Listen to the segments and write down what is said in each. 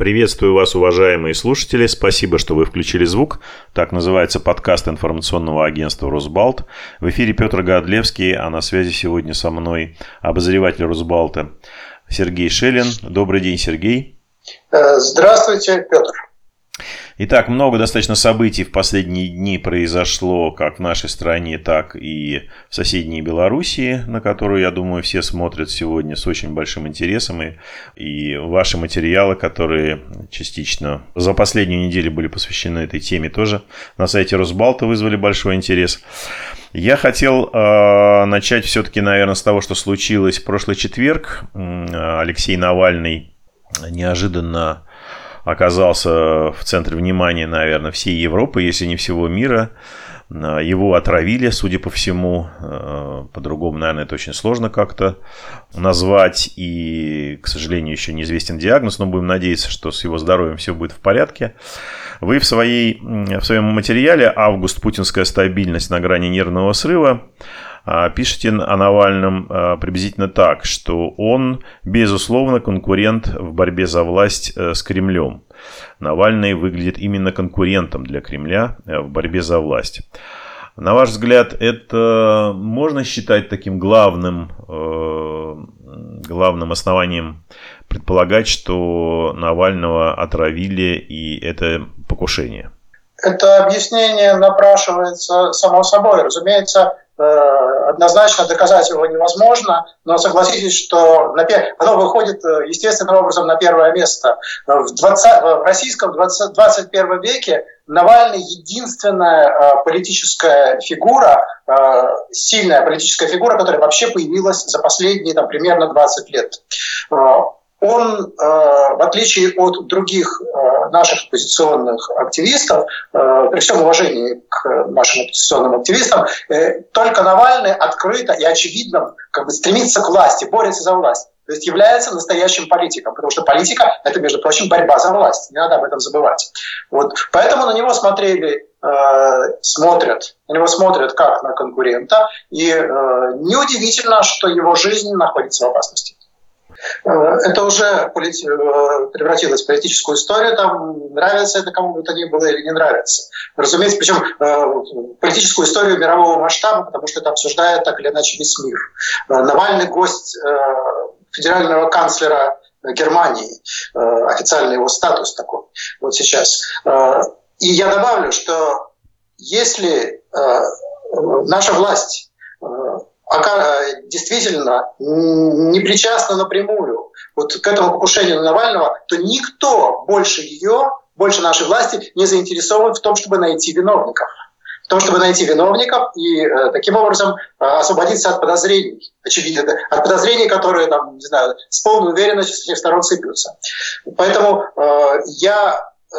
Приветствую вас, уважаемые слушатели. Спасибо, что вы включили звук. Так называется подкаст информационного агентства «Росбалт». В эфире Петр Годлевский, а на связи сегодня со мной обозреватель «Росбалта» Сергей Шелин. Добрый день, Сергей. Э, здравствуйте, Петр. Итак, много достаточно событий в последние дни произошло как в нашей стране, так и в соседней Белоруссии, на которую, я думаю, все смотрят сегодня с очень большим интересом. И, и ваши материалы, которые частично за последнюю неделю были посвящены этой теме, тоже на сайте Росбалта вызвали большой интерес. Я хотел э, начать все-таки, наверное, с того, что случилось в прошлый четверг. Алексей Навальный неожиданно оказался в центре внимания, наверное, всей Европы, если не всего мира. Его отравили, судя по всему. Э, по-другому, наверное, это очень сложно как-то назвать. И, к сожалению, еще неизвестен диагноз, но будем надеяться, что с его здоровьем все будет в порядке. Вы в, своей, в своем материале «Август. Путинская стабильность на грани нервного срыва» пишете о Навальном а, приблизительно так, что он, безусловно, конкурент в борьбе за власть э, с Кремлем. Навальный выглядит именно конкурентом для Кремля э, в борьбе за власть. На ваш взгляд, это можно считать таким главным, э, главным основанием предполагать, что Навального отравили и это покушение? Это объяснение напрашивается само собой. Разумеется, однозначно доказать его невозможно, но согласитесь, что на, оно выходит э, естественным образом на первое место. В, 20, в российском 20, 21 веке Навальный единственная э, политическая фигура, сильная политическая фигура, которая вообще появилась за последние там, примерно 20 лет он, э, в отличие от других э, наших оппозиционных активистов, э, при всем уважении к нашим оппозиционным активистам, только Навальный открыто и очевидно как бы стремится к власти, борется за власть. То есть является настоящим политиком, потому что политика – это, между прочим, борьба за власть. Не надо об этом забывать. Вот. Поэтому на него смотрели смотрят, на него смотрят как на конкурента, и э, неудивительно, что его жизнь находится в опасности. Э, это уже э, превратилось в политическую историю, там нравится это кому бы то ни было или не нравится. Разумеется, причем э, политическую историю мирового масштаба, потому что это обсуждает так или иначе весь мир. Навальный гость федерального канцлера Германии, официальный его статус такой вот сейчас. И я добавлю, что если наша власть действительно не причастна напрямую вот к этому покушению на Навального, то никто больше ее, больше нашей власти не заинтересован в том, чтобы найти виновников. В том, чтобы найти виновников и э, таким образом э, освободиться от подозрений. Очевидно, от подозрений, которые, там, не знаю, с полной уверенностью с всех сторон сыплются. Поэтому э, я э,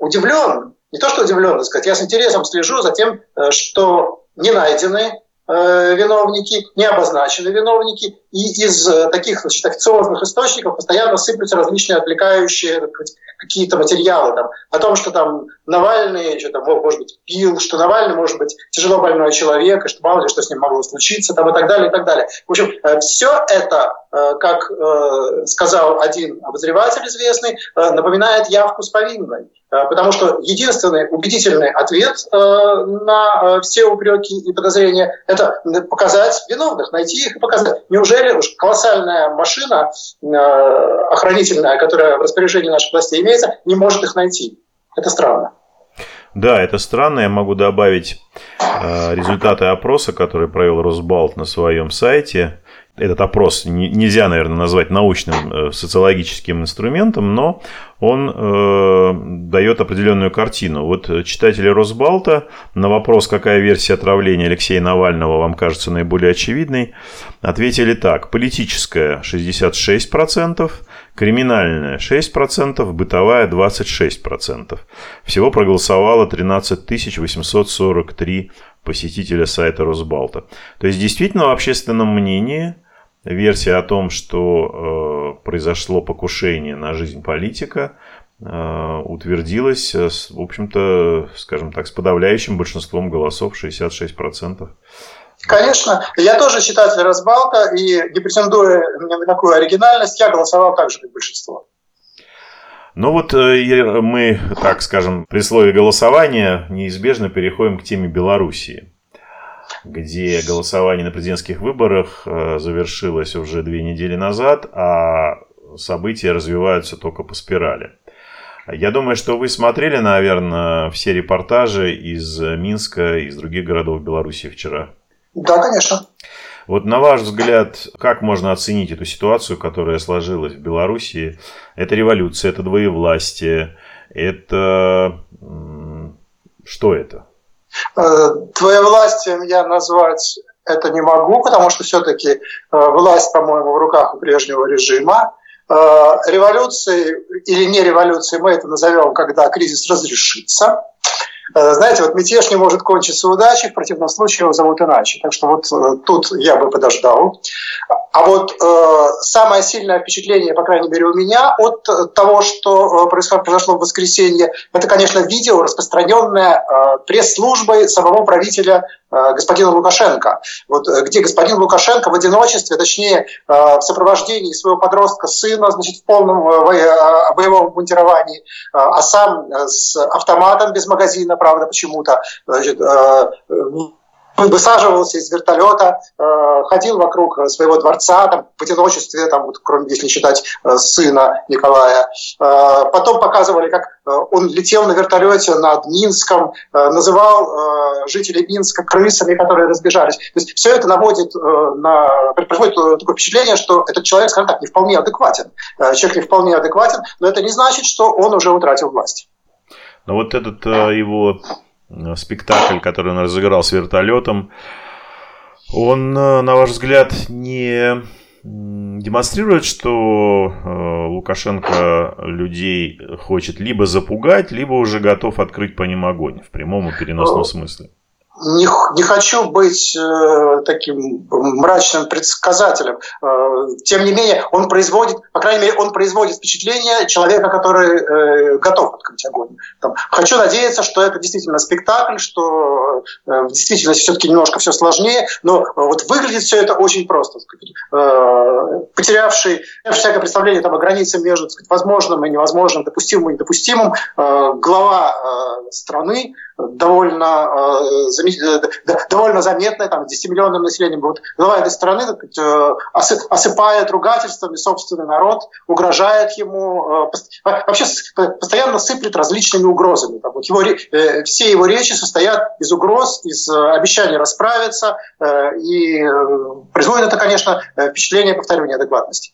удивлен, не то что удивлен, так сказать, я с интересом слежу за тем, э, что не найдены Э, виновники, не обозначены виновники, и из э, таких значит, официозных источников постоянно сыплются различные отвлекающие какие-то материалы там, о том, что там Навальный, что там, может быть, пил, что Навальный может быть тяжело больной человек, и что мало ли что с ним могло случиться, там, и так далее, и так далее. В общем, э, все это, как сказал один обозреватель известный, напоминает явку с повинной. Потому что единственный убедительный ответ на все упреки и подозрения – это показать виновных, найти их и показать. Неужели уж колоссальная машина э, охранительная, которая в распоряжении наших властей имеется, не может их найти? Это странно. Да, это странно. Я могу добавить э, результаты опроса, который провел Росбалт на своем сайте этот опрос нельзя, наверное, назвать научным э, социологическим инструментом, но он э, дает определенную картину. Вот читатели Росбалта на вопрос, какая версия отравления Алексея Навального вам кажется наиболее очевидной, ответили так. Политическая 66%, криминальная 6%, бытовая 26%. Всего проголосовало 13 843 посетителя сайта Росбалта. То есть, действительно, в общественном мнении – версия о том, что э, произошло покушение на жизнь политика, э, утвердилась, э, в общем-то, скажем так, с подавляющим большинством голосов, 66%. Конечно, я тоже читатель Разбалта, и не претендуя на какую оригинальность, я голосовал так же, как большинство. Ну вот э, мы, так скажем, при слове голосования неизбежно переходим к теме Белоруссии, где голосование на президентских выборах э, завершилось уже две недели назад, а события развиваются только по спирали. Я думаю, что вы смотрели, наверное, все репортажи из Минска из других городов Беларуси вчера. Да, конечно. Вот на ваш взгляд, как можно оценить эту ситуацию, которая сложилась в Беларуси? Это революция, это двоевластие, это... Что это? Э, двоевластием я назвать это не могу, потому что все-таки э, власть, по-моему, в руках у прежнего режима. Э, революции или не революции мы это назовем, когда кризис разрешится. Э, знаете, вот мятеж не может кончиться удачей, в противном случае его зовут иначе. Так что вот э, тут я бы подождал. А вот э, самое сильное впечатление, по крайней мере, у меня от того, что произошло в воскресенье, это, конечно, видео, распространенное э, пресс-службой самого правителя Э, господина Лукашенко, вот, э, где господин Лукашенко? В одиночестве, точнее, э, в сопровождении своего подростка сына, значит, в полном боевом мундировании, а сам с автоматом без магазина, правда, почему-то, значит, высаживался из вертолета, э, ходил вокруг своего дворца, там, в одиночестве, там, вот, кроме, если считать э, сына Николая. Э, потом показывали, как он летел на вертолете над Минском, называл жителей Минска крысами, которые разбежались. То есть все это наводит на... производит такое впечатление, что этот человек, скажем так, не вполне адекватен. Человек не вполне адекватен, но это не значит, что он уже утратил власть. Но вот этот его Э, спектакль, который он разыграл с вертолетом, он, э, на ваш взгляд, не демонстрирует, что э, Лукашенко людей хочет либо запугать, либо уже готов открыть по ним огонь в прямом и переносном смысле? Не, не хочу быть э, таким мрачным предсказателем. Э, тем не менее, он производит, по крайней мере, он производит впечатление человека, который э, готов открыть огонь. Там, хочу надеяться, что это действительно спектакль, что э, в действительности все-таки немножко все сложнее, но вот выглядит все это очень просто. Э, потерявший всякое представление там, о границе между сказать, возможным и невозможным, допустимым и недопустимым, э, глава э, страны довольно, э, довольно заметная, там, 10-миллионным населением, вот, глава этой страны э, осыпает ругательствами собственный народ, угрожает ему, э, вообще постоянно сыплет различными угрозами. Там, вот его, все его речи состоят из угроз, из обещаний расправиться, и производит это, конечно, впечатление, повторю, неадекватности.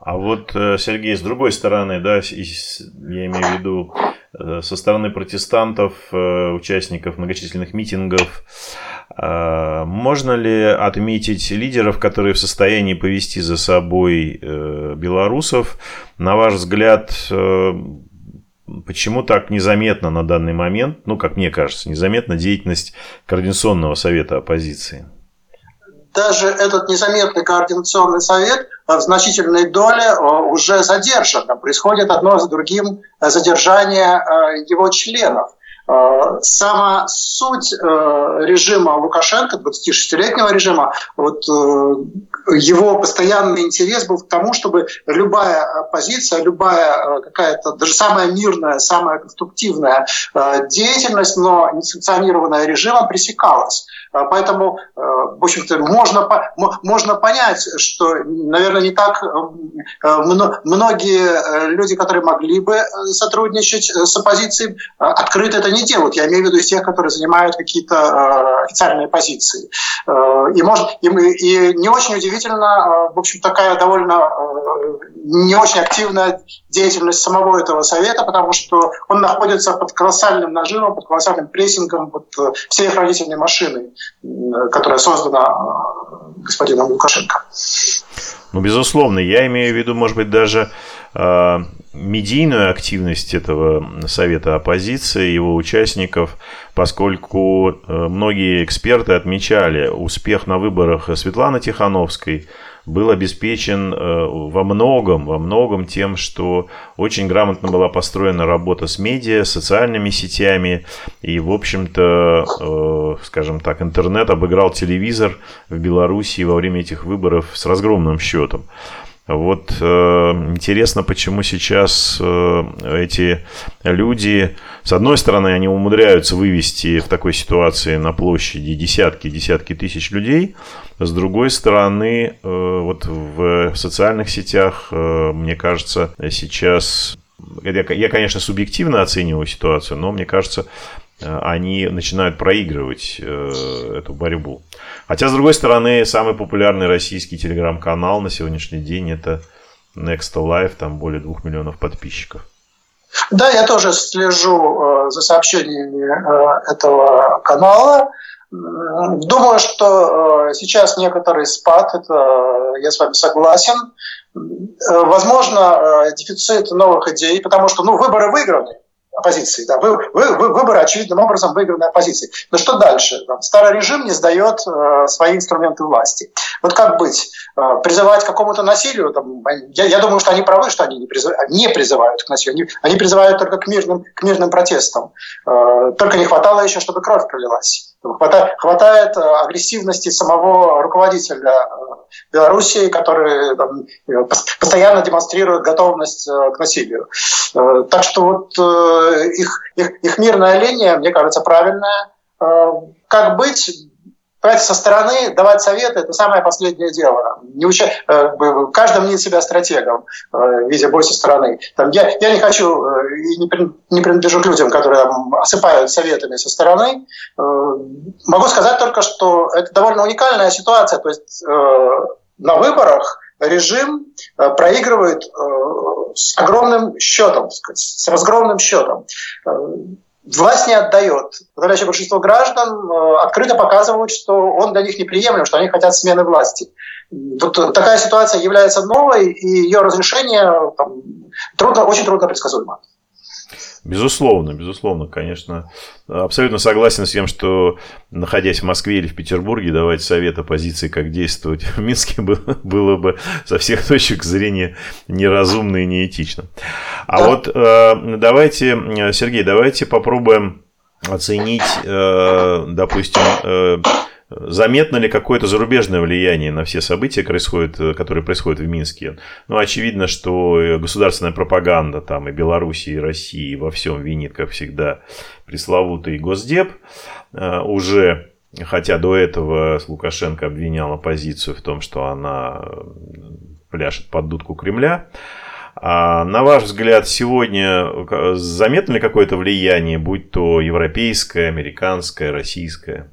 А вот, Сергей, с другой стороны, да, я имею в виду Э, со стороны протестантов, э, участников многочисленных митингов. Э, можно ли отметить лидеров, которые в состоянии повести за собой белорусов? На ваш взгляд, почему так незаметно на данный момент, ну, как мне кажется, незаметна деятельность Координационного совета оппозиции? Даже этот незаметный координационный совет в значительной доле э, уже задержан. Происходит одно за другим задержание э, его членов. Э, сама суть режима Лукашенко, 26-летнего режима, вот его постоянный интерес был к тому, чтобы любая позиция, любая какая-то, даже самая мирная, самая конструктивная деятельность, но не санкционированная режимом, пресекалась. Поэтому, в общем-то, можно, можно понять, что, наверное, не так многие люди, которые могли бы сотрудничать с оппозицией, открыто это не делают. Я имею в виду из тех, которые занимают какие-то официальные позиции. И, может, и, и не очень удивительно, в общем, такая довольно не очень активная деятельность самого этого совета, потому что он находится под колоссальным нажимом, под колоссальным прессингом под всей хранительной машины, которая создана господином Лукашенко. Ну, безусловно, я имею в виду, может быть, даже э, медийную активность этого совета оппозиции, его участников, поскольку э, многие эксперты отмечали успех на выборах Светланы Тихановской, был обеспечен э, во многом, во многом тем, что очень грамотно была построена работа с медиа, социальными сетями, и, в общем-то, э, скажем так, интернет обыграл телевизор в Беларуси во время этих выборов с разгромным счетом. Вот э, интересно, почему сейчас э, эти люди, с одной стороны, они умудряются вывести в такой ситуации на площади десятки, десятки тысяч людей, с другой стороны, э, вот в социальных сетях, э, мне кажется, сейчас я, я, конечно, субъективно оцениваю ситуацию, но мне кажется, они начинают проигрывать э, эту борьбу. Хотя, с другой стороны, самый популярный российский телеграм-канал на сегодняшний день это Next Life, там более двух миллионов подписчиков. Да, я тоже слежу э, за сообщениями э, этого канала. Думаю, что э, сейчас некоторый спад, это э, я с вами согласен. Э, возможно, э, дефицит новых идей, потому что ну, выборы выиграны оппозиции. Да, вы, вы, вы, выборы очевидным образом выиграны оппозицией. Но что дальше? Старый режим не сдает э, свои инструменты власти. Вот как быть? Э, призывать к какому-то насилию? Там, я, я думаю, что они правы, что они не призывают, не призывают к насилию. Они, они призывают только к мирным, к мирным протестам. Э, только не хватало еще, чтобы кровь пролилась. Хватает, э, агрессивности самого руководителя э, Белоруссии, который там, постоянно демонстрирует готовность э, к насилию. Так что вот их, их, их мирная линия, мне кажется, правильная. Как быть? Понимаете, со стороны давать советы – это самое последнее дело. Не уча... Э, каждый мнит себя стратегом, э, видя бой со стороны. Там, я, я не хочу э, и не принадлежу к людям, которые там, осыпают советами со стороны. Могу сказать только, что это довольно уникальная ситуация. То есть на выборах режим проигрывает с огромным счетом, с разгромным счетом власть не отдает. Подавляющее большинство граждан э, открыто показывают, что он для них неприемлем, что они хотят смены власти. Вот такая ситуация является новой, и ее разрешение там, трудно, очень трудно предсказуемо. Безусловно, безусловно, конечно. Абсолютно согласен с тем, что, находясь в Москве или в Петербурге, давать совет оппозиции, как действовать в Минске, было бы со всех точек зрения неразумно и неэтично. А да. вот э, давайте, Сергей, давайте попробуем оценить, э, допустим, э, Заметно ли какое-то зарубежное влияние на все события, которые происходят в Минске? Ну, очевидно, что государственная пропаганда там и Беларуси, и России во всем винит, как всегда, пресловутый Госдеп. Э, уже, хотя до этого Лукашенко обвинял оппозицию в том, что она э, пляшет под дудку Кремля. А на ваш взгляд, сегодня э, заметно ли какое-то влияние, будь то европейское, американское, российское?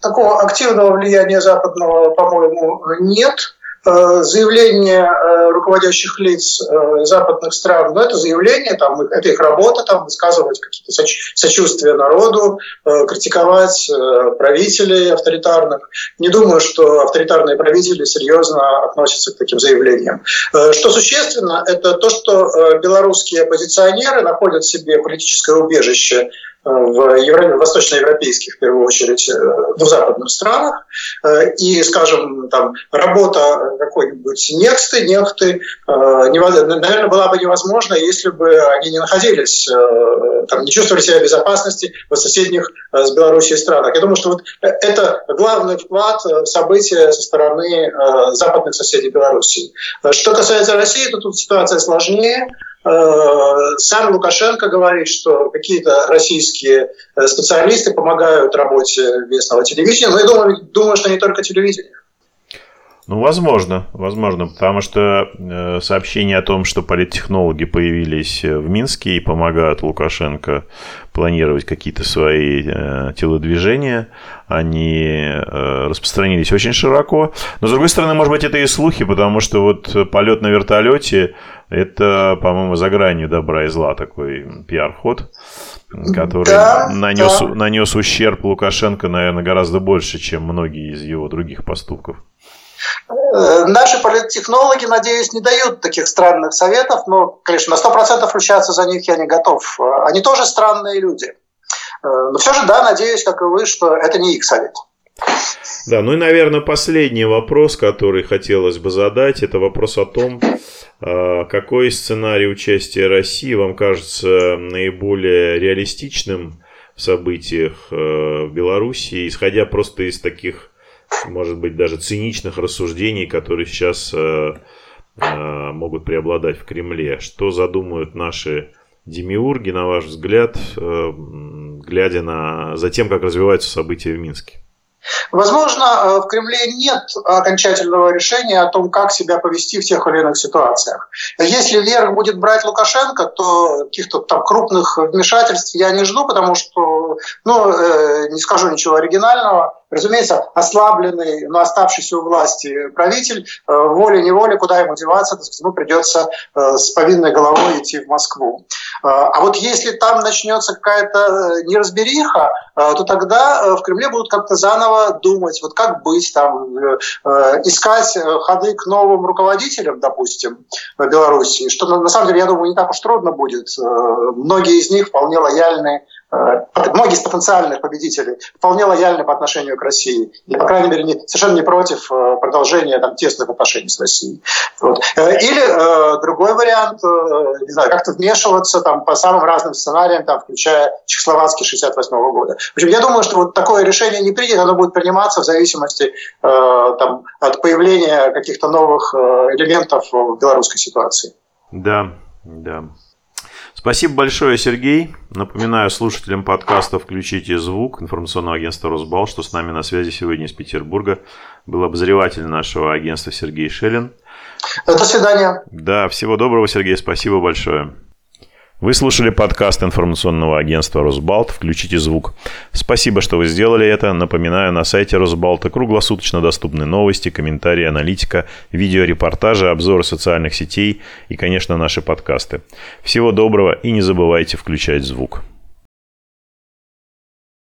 Такого активного влияния западного, по-моему, нет. Э, заявления э, руководящих лиц э, западных стран, но это заявление, там, это их работа, там, высказывать какие-то сочувствия народу, критиковать правителей авторитарных. Не думаю, что авторитарные правители серьезно относятся к таким заявлениям. Что существенно, это то, что белорусские оппозиционеры находят себе политическое убежище в евро... восточноевропейских, в первую очередь, э, в западных странах. Э, и, скажем, там, работа какой-нибудь нефты, нефты, э, наверное, была бы невозможна, если бы они не находились, там, не чувствовали себя в безопасности в соседних с Белоруссией странах. Я думаю, что вот это главный вклад в события со стороны западных соседей Белоруссии. Что касается России, то тут ситуация сложнее. Э, сам Лукашенко говорит, что какие-то российские э, специалисты помогают работе местного телевидения, но я думаю, думаю что не только телевидение. Ну, возможно, возможно, потому что э, сообщение о том, что политтехнологи появились в Минске и помогают Лукашенко планировать какие-то свои э, телодвижения, они э, распространились очень широко. Но, с другой стороны, может быть, это и слухи, потому что вот полет на вертолете – это, по-моему, за гранью добра и зла такой пиар-ход который да, нанес, да. нанес ущерб Лукашенко, наверное, гораздо больше, чем многие из его других поступков. Э, наши политтехнологи, надеюсь, не дают таких странных советов, но, конечно, на 100% ручаться за них я не готов. Они тоже странные люди. Э, но все же, да, надеюсь, как и вы, что это не их совет. Да, ну и, наверное, последний вопрос, который хотелось бы задать, это вопрос о том, э, какой сценарий участия России вам кажется наиболее реалистичным в событиях в Беларуси, исходя просто из таких может быть, даже циничных рассуждений, которые сейчас э, могут преобладать в Кремле. Что задумают наши демиурги, на ваш взгляд, глядя на, за тем, как развиваются события в Минске? Возможно, э, в Кремле нет окончательного решения о том, как себя повести в тех или иных ситуациях. Если верх будет брать Лукашенко, то каких-то там крупных вмешательств я не жду, потому что, ну, э, не скажу ничего оригинального, Разумеется, ослабленный, но оставшийся у власти правитель, э, волей-неволей, куда ему деваться, ему придется э, с повинной головой идти в Москву. Э, а вот если там начнется какая-то неразбериха, то тогда в Кремле будут как-то заново думать, вот как быть там, искать ходы к новым руководителям, допустим, в Беларуси, что на самом деле, я думаю, не так уж трудно будет. Многие из них вполне лояльны Э, многие из потенциальных победителей вполне лояльны по отношению к России. И, по крайней мере, не, совершенно не против э, продолжения там, тесных отношений с Россией. Вот. Э, или э, другой вариант, э, не знаю, как-то вмешиваться там, по самым разным сценариям, там, включая чехословацкий 68 -го года. В общем, я думаю, что вот такое решение не принято, оно будет приниматься в зависимости э, там, от появления каких-то новых элементов в белорусской ситуации. Да, да. Спасибо большое, Сергей. Напоминаю слушателям подкаста «Включите звук» информационного агентства «Росбал», что с нами на связи сегодня из Петербурга был обозреватель нашего агентства Сергей Шелин. До свидания. Да, всего доброго, Сергей, спасибо большое. Вы слушали подкаст информационного агентства «Росбалт». Включите звук. Спасибо, что вы сделали это. Напоминаю, на сайте «Росбалта» круглосуточно доступны новости, комментарии, аналитика, видеорепортажи, обзоры социальных сетей и, конечно, наши подкасты. Всего доброго и не забывайте включать звук.